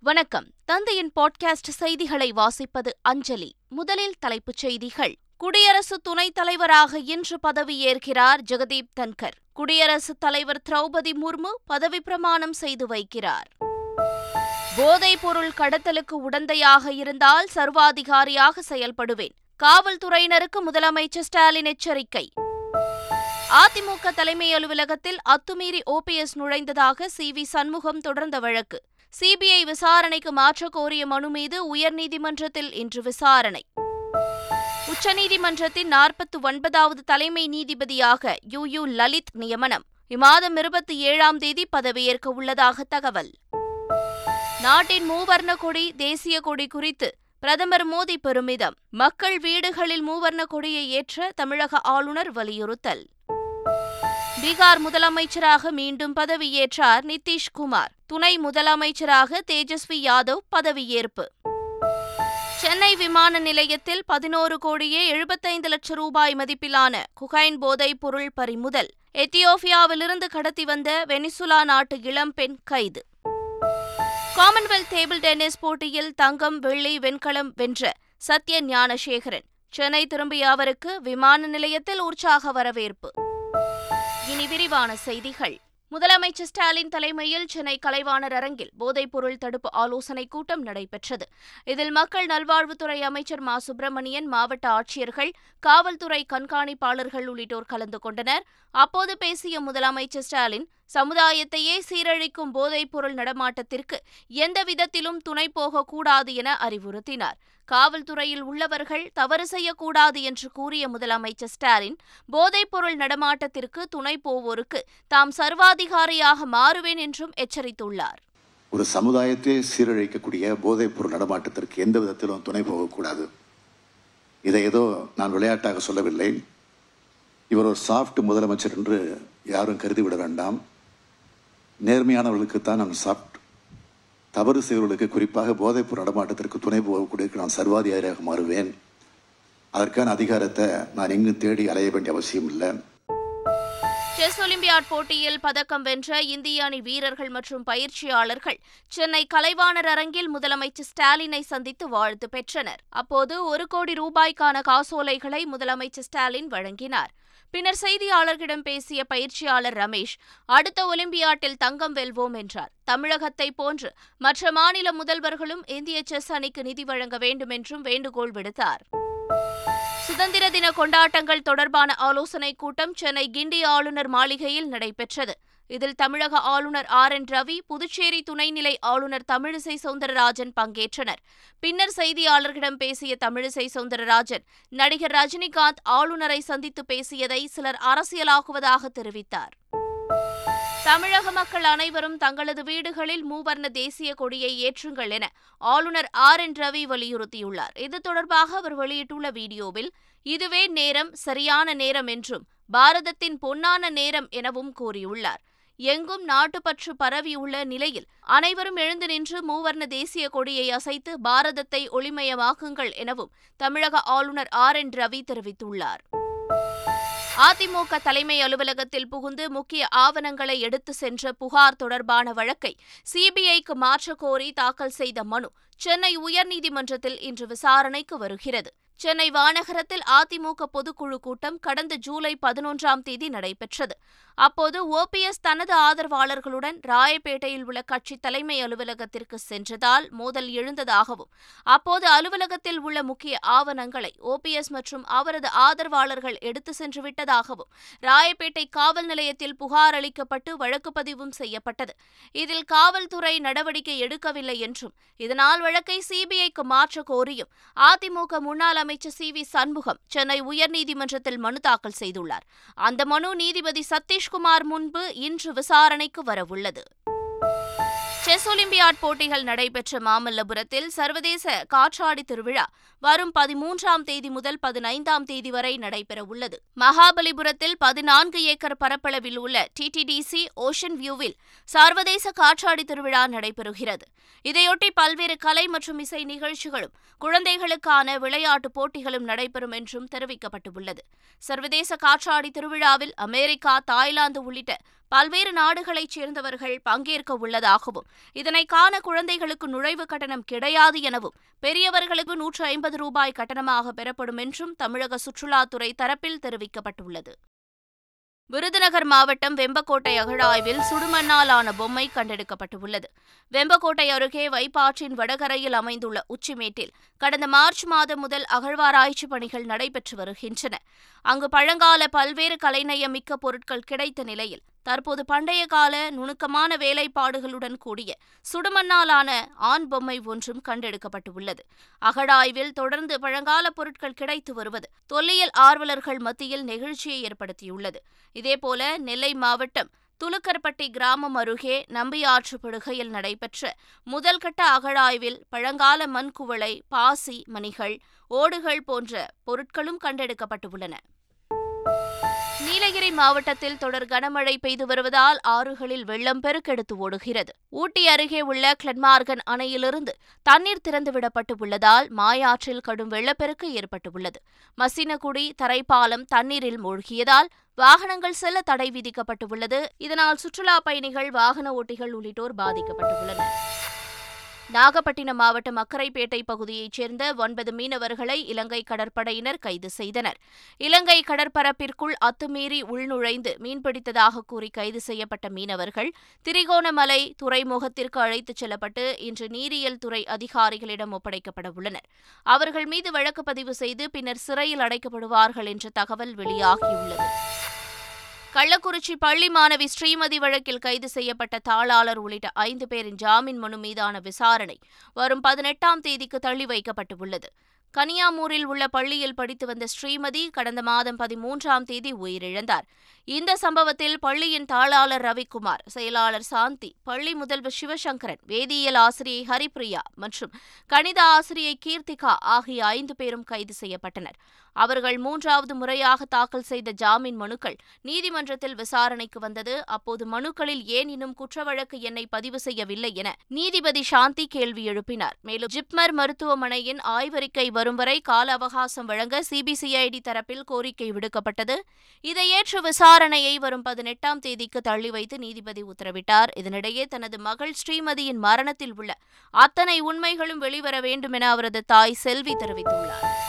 வணக்கம். தந்தையின் பாட்காஸ்ட் செய்திகளை வாசிப்பது அஞ்சலி. முதலில் தலைப்புச் செய்திகள். குடியரசு துணைத் தலைவராக இன்று பதவியேற்கிறார் ஜெகதீப் தன்கர். குடியரசுத் தலைவர் திரௌபதி முர்மு பதவி பிரமாணம் செய்து வைக்கிறார். போதைப் பொருள் கடத்தலுக்கு உடந்தையாக இருந்தால் சர்வாதிகாரியாக செயல்படுவேன். காவல்துறையினருக்கு முதலமைச்சர் ஸ்டாலின் எச்சரிக்கை. அதிமுக தலைமை அலுவலகத்தில் அத்துமீறி ஓபிஎஸ் நுழைந்ததாக சி வி சண்முகம் தொடர்ந்த வழக்கு. சிபிஐ விசாரணைக்கு மாற்றக் கோரிய மனு மீது உயர்நீதிமன்றத்தில் இன்று விசாரணை. உச்சநீதிமன்றத்தின் நாற்பத்தி ஒன்பதாவது தலைமை நீதிபதியாக யு யு லலித் நியமனம். இம்மாதம் இருபத்தி ஏழாம் தேதி பதவியேற்க உள்ளதாக தகவல். நாட்டின் மூவர்ண கொடி தேசிய கொடி குறித்து பிரதமர் மோடி பெருமிதம். மக்கள் வீடுகளில் மூவர்ண கொடியை ஏற்ற தமிழக ஆளுநர் வலியுறுத்தல். பீகார் முதலமைச்சராக மீண்டும் பதவியேற்றார் நிதிஷ்குமார். துணை முதலமைச்சராக தேஜஸ்வி யாதவ் பதவியேற்பு. சென்னை விமான நிலையத்தில் பதினோரு கோடியே எழுபத்தைந்து லட்சம் ரூபாய் மதிப்பிலான குகைன் போதைப் பொருள் பறிமுதல். எத்தியோப்பியாவிலிருந்து கடத்தி வந்த வெனிசுலா நாட்டு இளம்பெண் கைது. காமன்வெல்த் டேபிள் டென்னிஸ் போட்டியில் தங்கம் வெள்ளி வெண்கலம் வென்ற சத்ய ஞானசேகரன் சென்னை திரும்பிய அவருக்கு விமான நிலையத்தில் உற்சாக வரவேற்பு. இனி விரிவான செய்திகள். முதலமைச்சர் ஸ்டாலின் தலைமையில் சென்னை கலைவாணர் அரங்கில் போதைப்பொருள் தடுப்பு ஆலோசனைக் கூட்டம் நடைபெற்றது. இதில் மக்கள் நல்வாழ்வுத்துறை அமைச்சர் மா. சுப்பிரமணியன் மாவட்ட ஆட்சியர்கள் காவல்துறை கண்காணிப்பாளர்கள் உள்ளிட்டோர் கலந்து கொண்டனர். அப்போது பேசிய முதலமைச்சர் ஸ்டாலின் சமுதாயத்தையே சீரழிக்கும் போதைப்பொருள் நடமாட்டத்திற்கு எந்த விதத்திலும் துணை போகக்கூடாது என அறிவுறுத்தினார். காவல்துறையில் உள்ளவர்கள் தவறு செய்யக்கூடாது என்று கூறிய முதலமைச்சர் ஸ்டாலின் போதைப்பொருள் நடமாட்டத்திற்கு துணை போவோருக்கு தாம் சர்வாதிகாரியாக மாறுவேன் என்றும் எச்சரித்துள்ளார். ஒரு சமுதாயத்தை சீரழிக்கக்கூடிய போதைப்பொருள் நடமாட்டத்திற்கு எந்த விதத்திலும் துணை போகக்கூடாது. இதை ஏதோ நான் விளையாட்டாக சொல்லவில்லை. இவர் ஒரு சாஃப்ட் முதலமைச்சர் என்று யாரும் கருதிவிட வேண்டாம். நேர்மையானவர்களுக்குத்தான் நான் சாப்பிட்டு தவறு செய்வர்களுக்கு குறிப்பாக போதைப்பொருள் நடமாட்டத்திற்கு துணை போகக்கூடிய நான் சர்வாதிகாரியாக மாறுவேன். அதற்கான அதிகாரத்தை நான் எங்கும் தேடி அலைய வேண்டிய அவசியம் இல்லை. செஸ் ஒலிம்பியாட் போட்டியில் பதக்கம் வென்ற இந்திய அணி வீரர்கள் மற்றும் பயிற்சியாளர்கள் சென்னை கலைவாணர் அரங்கில் முதலமைச்சர் ஸ்டாலினை சந்தித்து வாழ்த்து பெற்றனர். அப்போது ஒரு கோடி ரூபாய்க்கான காசோலைகளை முதலமைச்சர் ஸ்டாலின் வழங்கினார். பின்னர் செய்தியாளர்களிடம் பேசிய பயிற்சியாளர் ரமேஷ் அடுத்த ஒலிம்பியாட்டில் தங்கம் வெல்வோம் என்றார். தமிழகத்தை போன்று மற்ற மாநில முதல்வர்களும் இந்திய செஸ் அணிக்கு நிதி வழங்க வேண்டும் என்றும் வேண்டுகோள் விடுத்தார். சுதந்திர தின கொண்டாட்டங்கள் தொடர்பான ஆலோசனைக் கூட்டம் சென்னை கிண்டி ஆளுநர் மாளிகையில் நடைபெற்றது. இதில் தமிழக ஆளுநர் ஆர் என் ரவி புதுச்சேரி துணைநிலை ஆளுநர் தமிழிசை சவுந்தரராஜன் பங்கேற்றனர். பின்னர் செய்தியாளர்களிடம் பேசிய தமிழிசை சவுந்தரராஜன் நடிகர் ரஜினிகாந்த் ஆளுநரை சந்தித்து பேசியதை சிலர் அரசியலாக்குவதாக தெரிவித்தார். தமிழக மக்கள் அனைவரும் தங்களது வீடுகளில் மூவர்ண தேசிய கொடியை ஏற்றுங்கள் என ஆளுநர் ஆர் என் ரவி வலியுறுத்தியுள்ளார். இது தொடர்பாக அவர் வெளியிட்டுள்ள வீடியோவில் இதுவே நேரம் சரியான நேரம் என்றும் பாரதத்தின் பொன்னான நேரம் எனவும் கூறியுள்ளார். எங்கும் நாட்டுப்பற்று பரவியுள்ள நிலையில் அனைவரும் எழுந்து நின்று மூவர்ண தேசிய கொடியை அசைத்து பாரதத்தை ஒளிமயமாக்குங்கள் எனவும் தமிழக ஆளுநர் ஆர் என் ரவி தெரிவித்துள்ளார். அதிமுக தலைமை அலுவலகத்தில் புகுந்து முக்கிய ஆவணங்களை எடுத்து சென்ற புகார் தொடர்பான வழக்கை சிபிஐக்கு மாற்றக்கோரி தாக்கல் செய்த மனு சென்னை உயர்நீதிமன்றத்தில் இன்று விசாரணைக்கு வருகிறது. சென்னை வானகரத்தில் அதிமுக பொதுக்குழு கூட்டம் கடந்த ஜூலை பதினொன்றாம் தேதி நடைபெற்றது. அப்போது ஓபிஎஸ் தனது ஆதரவாளர்களுடன் ராயப்பேட்டையில் உள்ள கட்சி தலைமை அலுவலகத்திற்கு சென்றதால் மோதல் எழுந்ததாகவும் அப்போது அலுவலகத்தில் உள்ள முக்கிய ஆவணங்களை ஓபிஎஸ் மற்றும் அவரது ஆதரவாளர்கள் எடுத்து சென்று விட்டதாகவும் ராயப்பேட்டை காவல் நிலையத்தில் புகார் அளிக்கப்பட்டு வழக்கு பதிவும் செய்யப்பட்டது. இதில் காவல்துறை நடவடிக்கை எடுக்கவில்லை என்றும் இதனால் வழக்கை சிபிஐக்கு மாற்ற கோரியும் அதிமுக முன்னாள் அமைச்சர் சி வி சண்முகம் சென்னை உயர்நீதிமன்றத்தில் மனு தாக்கல் செய்துள்ளார். அந்த மனு நீதிபதி சதீஷ்குமார் முன்பு இன்று விசாரணைக்கு வரவுள்ளது. செஸ் ஒலிம்பியாட் போட்டிகள் நடைபெற்ற மாமல்லபுரத்தில் சர்வதேச காற்றாடி திருவிழா வரும் பதிமூன்றாம் தேதி முதல் பதினைந்தாம் தேதி வரை நடைபெறவுள்ளது மகாபலிபுரத்தில் பதினான்கு ஏக்கர் பரப்பளவில் உள்ள டிடிடிசி ஓஷன் வியூவில் சர்வதேச காற்றாடி திருவிழா நடைபெறுகிறது. இதையொட்டி பல்வேறு கலை மற்றும் இசை நிகழ்ச்சிகளும் குழந்தைகளுக்கான விளையாட்டு போட்டிகளும் நடைபெறும் என்றும் தெரிவிக்கப்பட்டுள்ளது. சர்வதேச காற்றாடி திருவிழாவில் அமெரிக்கா தாய்லாந்து உள்ளிட்ட பல்வேறு நாடுகளைச் சேர்ந்தவர்கள் பங்கேற்க உள்ளதாகவும் இதனை காண குழந்தைகளுக்கு நுழைவு கட்டணம் கிடையாது எனவும் பெரியவர்களுக்கு நூற்று ஐம்பது ரூபாய் கட்டணமாக பெறப்படும் என்றும் தமிழக சுற்றுலாத்துறை தரப்பில் தெரிவிக்கப்பட்டுள்ளது. விருதுநகர் மாவட்டம் வெம்பக்கோட்டை அகழாய்வில் சுடுமண்ணால் ஆன பொம்மை கண்டெடுக்கப்பட்டுள்ளது. வெம்பக்கோட்டை அருகே வைப்பாற்றின் வடகரையில் அமைந்துள்ள உச்சிமேட்டில் கடந்த மார்ச் மாதம் முதல் அகழ்வாராய்ச்சி பணிகள் நடைபெற்று வருகின்றன. அங்கு பழங்கால பல்வேறு கலைநயமிக்க பொருட்கள் கிடைத்த நிலையில் தற்போது பண்டைய கால நுணுக்கமான வேலைப்பாடுகளுடன் கூடிய சுடுமண்ணாலான ஆண் பொம்மை ஒன்றும் கண்டெடுக்கப்பட்டுள்ளது. அகழாய்வில் தொடர்ந்து பழங்கால பொருட்கள் கிடைத்து வருவது தொல்லியல் ஆர்வலர்கள் மத்தியில் நெகிழ்ச்சியை ஏற்படுத்தியுள்ளது. இதேபோல நெல்லை மாவட்டம் துலுக்கர்பட்டி கிராமம் அருகே நம்பியாற்று படுகையில் நடைபெற்ற முதல்கட்ட அகழாய்வில் பழங்கால மண்குவளை பாசி மணிகள் ஓடுகள் போன்ற பொருட்களும் கண்டெடுக்கப்பட்டுள்ளன. நீலகிரி மாவட்டத்தில் தொடர் கனமழை பெய்து வருவதால் ஆறுகளில் வெள்ளம் பெருக்கெடுத்து ஓடுகிறது. ஊட்டி அருகே உள்ள கிளன்மார்கன் அணையிலிருந்து தண்ணீர் திறந்துவிடப்பட்டு உள்ளதால் மாயாற்றில் கடும் வெள்ளப்பெருக்கு ஏற்பட்டுள்ளது. மசினகுடி தரைப்பாலம் தண்ணீரில் மூழ்கியதால் வாகனங்கள் செல்ல தடை விதிக்கப்பட்டுள்ளது. இதனால் சுற்றுலா பயணிகள் வாகன ஓட்டிகள் உள்ளிட்டோர் பாதிக்கப்பட்டுள்ளனர். நாகப்பட்டினம் மாவட்டம் அக்கரைப்பேட்டை பகுதியைச் சேர்ந்த ஒன்பது மீனவர்களை இலங்கை கடற்படையினர் கைது செய்தனர். இலங்கை கடற்பரப்பிற்குள் அத்துமீறி உள்நுழைந்து மீன்பிடித்ததாக கூறி கைது செய்யப்பட்ட மீனவர்கள் திரிகோணமலை துறைமுகத்திற்கு அழைத்துச் செல்லப்பட்டு இன்று நீரியல் துறை அதிகாரிகளிடம் ஒப்படைக்கப்பட உள்ளனர். அவர்கள் மீது வழக்கு பதிவு செய்து பின்னர் சிறையில் அடைக்கப்படுவார்கள் என்ற தகவல் வெளியாகியுள்ளது. கள்ளக்குறிச்சி பள்ளி மாணவி ஸ்ரீமதி வழக்கில் கைது செய்யப்பட்ட தாளாளர் உள்ளிட்ட ஐந்து பேரின் ஜாமீன் மனு மீதான விசாரணை வரும் பதினெட்டாம் தேதிக்கு தள்ளி வைக்கப்பட்டுள்ளது. கனியாமூரில் உள்ள பள்ளியில் படித்து வந்த ஸ்ரீமதி கடந்த மாதம் பதிமூன்றாம் தேதி உயிரிழந்தார். இந்த சம்பவத்தில் பள்ளியின் தாளாளர் ரவிக்குமார் செயலாளர் சாந்தி பள்ளி முதல்வர் சிவசங்கரன் வேதியியல் ஆசிரியை ஹரிப்ரியா மற்றும் கணித ஆசிரியை கீர்த்திகா ஆகிய ஐந்து பேரும் கைது செய்யப்பட்டனர். அவர்கள் மூன்றாவது முறையாக தாக்கல் செய்த ஜாமீன் மனுக்கள் நீதிமன்றத்தில் விசாரணைக்கு வந்தது. அப்போது மனுக்களில் ஏன் இன்னும் குற்றவழக்கு என்னை எண்ணை பதிவு செய்யவில்லை என நீதிபதி சாந்தி கேள்வி எழுப்பினார். மேலும் ஜிப்மர் மருத்துவமனையின் ஆய்வறிக்கை வரும் வரை கால அவகாசம் வழங்க சிபிசிஐடி தரப்பில் கோரிக்கை விடுக்கப்பட்டது. இதை ஏற்று விசாரணையை வரும் பதினெட்டாம் தேதிக்கு தள்ளி வைத்து நீதிபதி உத்தரவிட்டார். இதனிடையே தனது மகள் ஸ்ரீமதியின் மரணத்தில் உள்ள அத்தனை உண்மைகளும் வெளிவர வேண்டும் என அவரது தாய் செல்வி தெரிவித்துள்ளார்.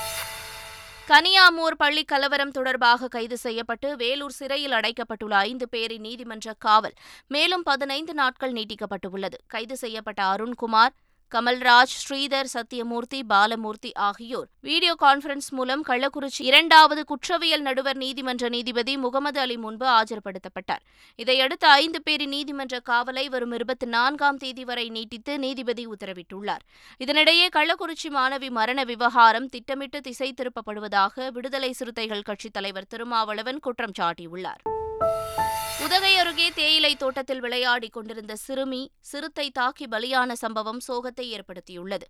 கனியாமூர் பள்ளி கலவரம் தொடர்பாக கைது செய்யப்பட்டு வேலூர் சிறையில் அடைக்கப்பட்டுள்ள ஐந்து பேரின் நீதிமன்ற காவல் மேலும் பதினைந்து நாட்கள் நீட்டிக்கப்பட்டுள்ளது. கைது செய்யப்பட்ட அருண்குமார் கமல்ராஜ் ஸ்ரீதர் சத்யமூர்த்தி பாலமூர்த்தி ஆகியோர். வீடியோ கான்பரன்ஸ் மூலம் கள்ளக்குறிச்சி இரண்டாவது குற்றவியல் நடுவர் நீதிமன்ற நீதிபதி முகமது அலி முன்பு ஆஜர்படுத்தப்பட்டார். இதையடுத்து ஐந்து பேரின் நீதிமன்ற காவலை வரும் இருபத்தி நான்காம் தேதி வரை நீட்டித்து நீதிபதி உத்தரவிட்டுள்ளார். இதனிடையே கள்ளக்குறிச்சி மாணவி மரண விவகாரம் திட்டமிட்டு திசை திருப்பப்படுவதாக விடுதலை சிறுத்தைகள் கட்சித் தலைவர் திருமாவளவன் குற்றம் சாட்டியுள்ளார். உதகை அருகே தேயிலை தோட்டத்தில் விளையாடிக் கொண்டிருந்த சிறுமி சிறுத்தை தாக்கி பலியான சம்பவம் சோகத்தை ஏற்படுத்தியுள்ளது.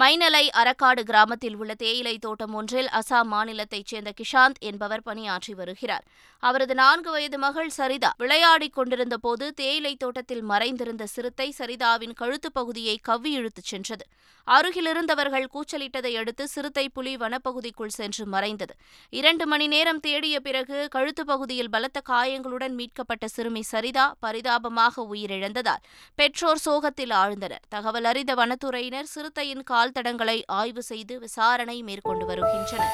மைனலை அரக்காடு கிராமத்தில் உள்ள தேயிலை தோட்டம் ஒன்றில் அசாம் மாநிலத்தைச் சேர்ந்த கிஷாந்த் என்பவர் பணியாற்றி வருகிறார். அவரது நான்கு வயது மகள் சரிதா விளையாடிக் கொண்டிருந்த போது தேயிலை தோட்டத்தில் மறைந்திருந்த சிறுத்தை சரிதாவின் கழுத்து பகுதியை கவ்வி இழுத்துச் சென்றது. அருகிலிருந்தவர்கள் கூச்சலிட்டதை அடுத்து சிறுத்தை புலி வனப்பகுதிக்குள் சென்று மறைந்தது. இரண்டு மணி நேரம் தேடிய பிறகு கழுத்து பகுதியில் பலத்த காயங்களுடன் மீட்க சிறுமி சரிதா பரிதாபமாக உயிரிழந்ததால் பெற்றோர் சோகத்தில் ஆழ்ந்தனர். தகவல் அறிந்த வனத்துறையினர் சிறுத்தையின் கால் தடங்களை ஆய்வு செய்து விசாரணை மேற்கொண்டு வருகின்றனர்.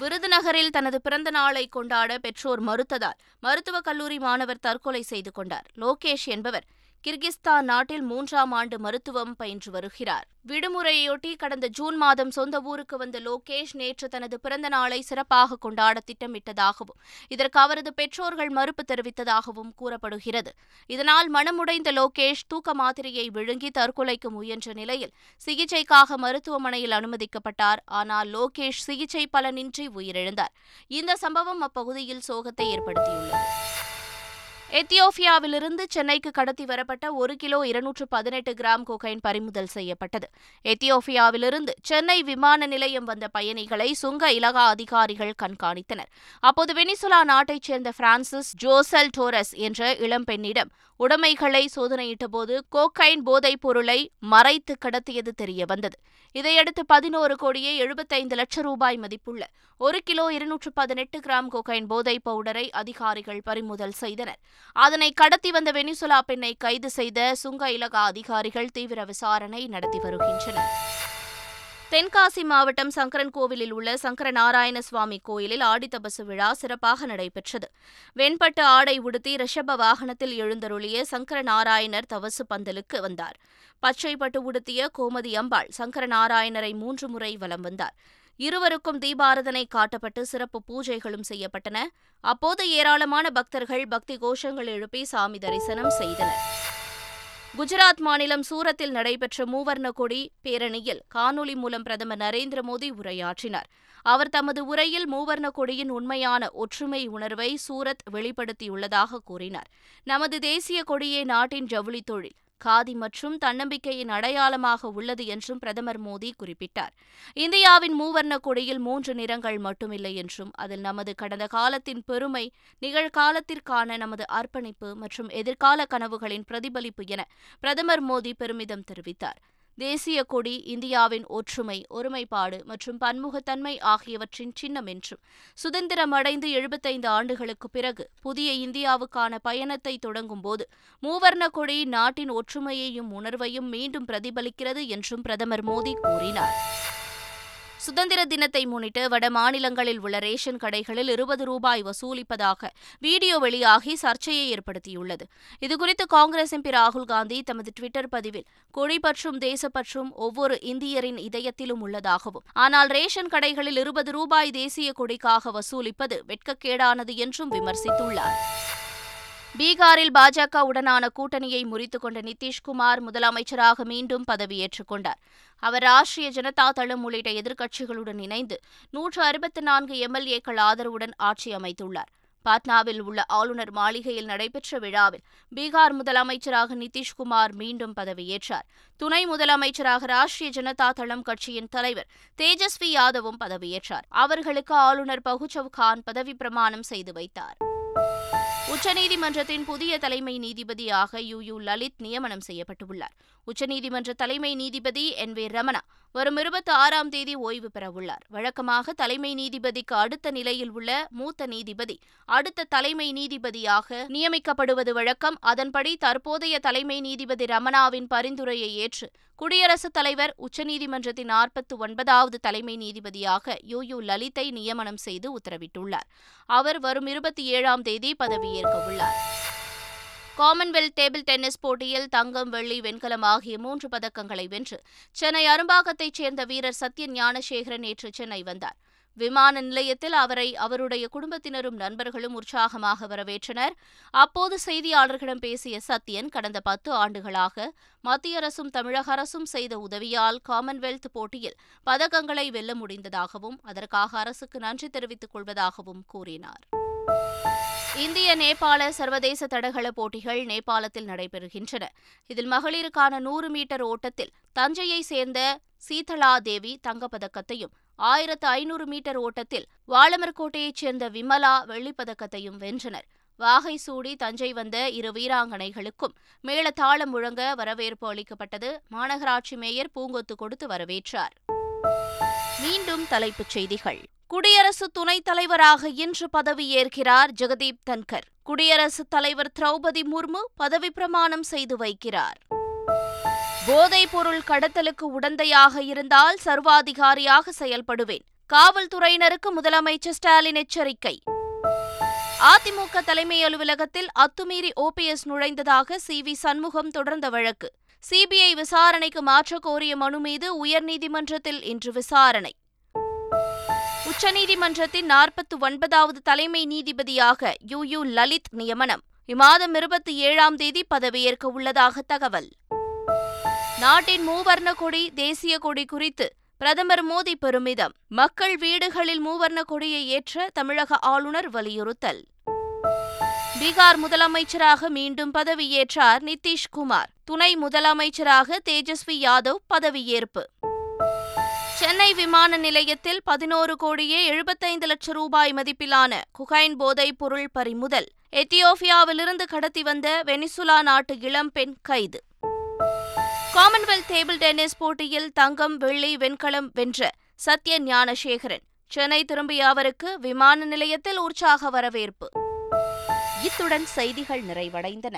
விருதுநகரில் தனது பிறந்த நாளை கொண்டாட பெற்றோர் மறுத்ததால் மருத்துவக் கல்லூரி மாணவர் தற்கொலை செய்து கொண்டார். லோகேஷ் என்பவர் கிர்கிஸ்தான் நாட்டில் மூன்றாம் ஆண்டு மருத்துவம் பயின்று வருகிறார். விடுமுறையொட்டி கடந்த ஜூன் மாதம் சொந்த ஊருக்கு வந்த லோகேஷ் நேற்று தனது பிறந்த நாளை சிறப்பாக கொண்டாட திட்டமிட்டதாகவும் இதற்கு அவரது பெற்றோர்கள் மறுப்பு தெரிவித்ததாகவும் கூறப்படுகிறது. இதனால் மனமுடைந்த லோகேஷ் தூக்க மாத்திரையை விழுங்கி தற்கொலைக்கு முயன்ற நிலையில் சிகிச்சைக்காக மருத்துவமனையில் அனுமதிக்கப்பட்டார். ஆனால் லோகேஷ் சிகிச்சை பலனின்றி உயிரிழந்தார். இந்த சம்பவம் அப்பகுதியில் சோகத்தை ஏற்படுத்தியுள்ளது. எத்தியோப்பியாவிலிருந்து சென்னைக்கு கடத்தி வரப்பட்ட ஒரு கிலோ இருநூற்று பதினெட்டு கிராம் கொகைன் பறிமுதல் செய்யப்பட்டது. எத்தியோப்பியாவிலிருந்து சென்னை விமான நிலையம் வந்த பயணிகளை சுங்க இலகா அதிகாரிகள் கண்காணித்தனர். அப்போது வெனிசுலா நாட்டைச் சேர்ந்த பிரான்சிஸ் ஜோசல் டோரஸ் என்ற இளம்பெண்ணிடம் உடைமைகளை சோதனையிட்டபோது கோகைன் போதைப் பொருளை மறைத்து கடத்தியது தெரியவந்தது. இதையடுத்து பதினோரு கோடியே எழுபத்தைந்து லட்சம் ரூபாய் மதிப்புள்ள ஒரு கிலோ இருநூற்று பதினெட்டு கிராம் கோகைன் போதைப் பவுடரை அதிகாரிகள் பறிமுதல் செய்தனர். அதனை கடத்தி வந்த வெனிசுலா பெண்ணை கைது செய்த சுங்க இலகா அதிகாரிகள் தீவிர விசாரணை நடத்தி வருகின்றனர். தென்காசி மாவட்டம் சங்கரன் கோவிலில் உள்ள சங்கர நாராயண சுவாமி கோயிலில் ஆடித்தபசு விழா சிறப்பாக நடைபெற்றது. வெண்பட்டு ஆடை உடுத்தி ரிஷப வாகனத்தில் எழுந்தருளிய சங்கர நாராயணர் தவசு பந்தலுக்கு வந்தார். பச்சை பட்டு உடுத்திய கோமதி அம்பாள் சங்கர நாராயணரை மூன்று முறை வலம் வந்தார். இருவருக்கும் தீபாரதனை காட்டப்பட்டு சிறப்பு பூஜைகளும் செய்யப்பட்டன. அப்போது ஏராளமான பக்தர்கள் பக்தி கோஷங்கள் எழுப்பி சாமி தரிசனம் செய்தனர். குஜராத் மாநிலம் சூரத்தில் நடைபெற்ற மூவர்ண கொடி பேரணியில் காணொலி மூலம் பிரதமர் நரேந்திர மோடி உரையாற்றினார். அவர் தமது உரையில் மூவர்ண கொடியின் உண்மையான ஒற்றுமை உணர்வை சூரத் வெளிப்படுத்தியுள்ளதாக கூறினார். நமது தேசிய கொடியே நாட்டின் ஜவுளி தொழில் காதி மற்றும் தன்னம்பிக்கையின் அடையாளமாக உள்ளது என்றும் பிரதமர் மோடி குறிப்பிட்டார். இந்தியாவின் மூவர்ண கொடியில் மூன்று நிறங்கள் மட்டுமில்லை என்றும் அதில் நமது கடந்த காலத்தின் பெருமை நிகழ்காலத்திற்கான நமது அர்ப்பணிப்பு மற்றும் எதிர்கால கனவுகளின் பிரதிபலிப்பு என பிரதமர் மோடி பெருமிதம் தெரிவித்தார். தேசிய கொடி இந்தியாவின் ஒற்றுமை ஒருமைப்பாடு மற்றும் பன்முகத்தன்மை ஆகியவற்றின் சின்னம் என்றும் சுதந்திரம் அடைந்து எழுபத்தைந்து ஆண்டுகளுக்கு பிறகு புதிய இந்தியாவுக்கான பயணத்தை தொடங்கும்போது மூவர்ண கொடி நாட்டின் ஒற்றுமையையும் உணர்வையும் மீண்டும் பிரதிபலிக்கிறது என்றும் பிரதமர் மோடி கூறினார். சுதந்திர தினத்தை முன்னிட்டு வட மாநிலங்களில் உள்ள ரேஷன் கடைகளில் இருபது ரூபாய் வசூலிப்பதாக வீடியோ வெளியாகி சர்ச்சையை ஏற்படுத்தியுள்ளது. இதுகுறித்து காங்கிரஸ் எம்பி ராகுல் காந்தி தமது டுவிட்டர் பதிவில் கொடி பற்றும் தேசப்பற்றும் ஒவ்வொரு இந்தியரின் இதயத்திலும் உள்ளதாகவும் ஆனால் ரேஷன் கடைகளில் இருபது ரூபாய் தேசிய கொடிக்காக வசூலிப்பது வெட்கக்கேடானது என்றும் விமர்சித்துள்ளார். பீகாரில் பாஜக உடனான கூட்டணியை முறித்துக் கொண்ட நிதிஷ்குமார் முதலமைச்சராக மீண்டும் பதவியேற்றுக் கொண்டார். அவர் ராஷ்டிரிய ஜனதா தளம் உள்ளிட்ட எதிர்க்கட்சிகளுடன் இணைந்து நூற்று அறுபத்தி நான்கு எம்எல்ஏக்கள் ஆதரவுடன் ஆட்சி அமைத்துள்ளார். பாட்னாவில் உள்ள ஆளுநர் மாளிகையில் நடைபெற்ற விழாவில் பீகார் முதலமைச்சராக நிதிஷ்குமார் மீண்டும் பதவியேற்றார் துணை முதலமைச்சராக ராஷ்டிரிய ஜனதா தளம் கட்சியின் தலைவர் தேஜஸ்வி யாதவும் பதவியேற்றார் அவர்களுக்கு ஆளுநர் பகுச்சவ் கான் பதவி பிரமாணம் செய்து வைத்தார். உச்சநீதிமன்றத்தின் புதிய தலைமை நீதிபதியாக யு யு லலித் நியமனம் செய்யப்பட்டுள்ளார். உச்சநீதிமன்ற தலைமை நீதிபதி என் வி ரமணா வரும் இருபத்தி ஆறாம் தேதி ஓய்வு பெறவுள்ளார். வழக்கமாக தலைமை நீதிபதிக்கு அடுத்த நிலையில் உள்ள மூத்த நீதிபதி அடுத்த தலைமை நீதிபதியாக நியமிக்கப்படுவது வழக்கம். அதன்படி தற்போதைய தலைமை நீதிபதி ரமணாவின் பரிந்துரையை ஏற்று குடியரசுத் தலைவர் உச்சநீதிமன்றத்தின் நாற்பத்தி ஒன்பதாவது தலைமை நீதிபதியாக யு. யு. லலித்தை நியமனம் செய்து உத்தரவிட்டுள்ளார். அவர் வரும் இருபத்தி ஏழாம் தேதி பதவியேற்க உள்ளார் காமன்வெல்த் டேபிள் டென்னிஸ் போட்டியில் தங்கம் வெள்ளி வெண்கலம் ஆகிய மூன்று பதக்கங்களை வென்று சென்னை அரும்பாக்கத்தைச் சேர்ந்த வீரர் சத்ய ஞானசேகரன் நேற்று சென்னை வந்தார். விமான நிலையத்தில் அவரை அவருடைய குடும்பத்தினரும் நண்பர்களும் உற்சாகமாக வரவேற்றனர். அப்போது செய்தியாளர்களிடம் பேசிய சத்யன் கடந்த பத்து ஆண்டுகளாக மத்திய அரசும் தமிழக அரசும் செய்த உதவியால் காமன்வெல்த் போட்டியில் பதக்கங்களை வெல்ல முடிந்ததாகவும் அதற்காக அரசுக்கு நன்றி தெரிவித்துக் கொள்வதாகவும் கூறினார். இந்திய நேபாள சர்வதேச தடகள போட்டிகள் நேபாளத்தில் நடைபெறுகின்றன. இதில் மகளிருக்கான நூறு மீட்டர் ஓட்டத்தில் தஞ்சையை சேர்ந்த சீதளா தேவி தங்கப்பதக்கத்தையும் ஆயிரத்து ஐநூறு மீட்டர் ஓட்டத்தில் வாளமர்கோட்டையைச் சேர்ந்த விமலா வெள்ளிப்பதக்கத்தையும் வென்றனர். வாகை சூடி தஞ்சை வந்த இரு வீராங்கனைகளுக்கும் மேளதாளம் முழங்க வரவேற்பு அளிக்கப்பட்டது. மாநகராட்சி மேயர் பூங்கொத்து கொடுத்து வரவேற்றார். மீண்டும் தலைப்புச் செய்திகள். குடியரசு துணைத் தலைவராக இன்று பதவியேற்கிறார் ஜெகதீப் தன்கர். குடியரசுத் தலைவர் திரௌபதி முர்மு பதவி பிரமாணம் செய்து வைக்கிறார். போதைப் பொருள் கடத்தலுக்கு உடந்தையாக இருந்தால் சர்வாதிகாரியாக செயல்படுவேன். காவல்துறையினருக்கு முதலமைச்சர் ஸ்டாலின் எச்சரிக்கை. அதிமுக தலைமை அலுவலகத்தில் அத்துமீறி ஓபிஎஸ் நுழைந்ததாக சி வி சண்முகம் தொடர்ந்த வழக்கு. சிபிஐ விசாரணைக்கு மாற்றக் கோரிய மனு மீது உயர்நீதிமன்றத்தில் இன்று விசாரணை. உச்சநீதிமன்றத்தின் நாற்பத்தி ஒன்பதாவது தலைமை நீதிபதியாக யு யு லலித் நியமனம். இம்மாதம் இருபத்தி ஏழாம் தேதி பதவியேற்க உள்ளதாக தகவல். நாட்டின் மூவர்ண கொடி தேசிய கொடி குறித்து பிரதமர் மோடி பெருமிதம். மக்கள் வீடுகளில் மூவர்ண கொடியை ஏற்ற தமிழக ஆளுநர் வலியுறுத்தல். பீகார் முதலமைச்சராக மீண்டும் பதவியேற்றார் நிதிஷ்குமார். துணை முதலமைச்சராக தேஜஸ்வி யாதவ் பதவியேற்பு. சென்னை விமான நிலையத்தில் பதினோரு கோடியே எழுபத்தைந்து லட்சம் ரூபாய் மதிப்பிலான குகைன் போதைப் பொருள் பறிமுதல். எத்தியோப்பியாவிலிருந்து கடத்தி வந்த வெனிசுலா நாட்டு இளம்பெண் கைது. காமன்வெல்த் டேபிள் டென்னிஸ் போட்டியில் தங்கம் வெள்ளி வெண்கலம் வென்ற சத்ய ஞானசேகரன். சென்னை திரும்பிய அவருக்கு விமான நிலையத்தில் உற்சாக வரவேற்பு. இத்துடன் செய்திகள் நிறைவடைந்தன.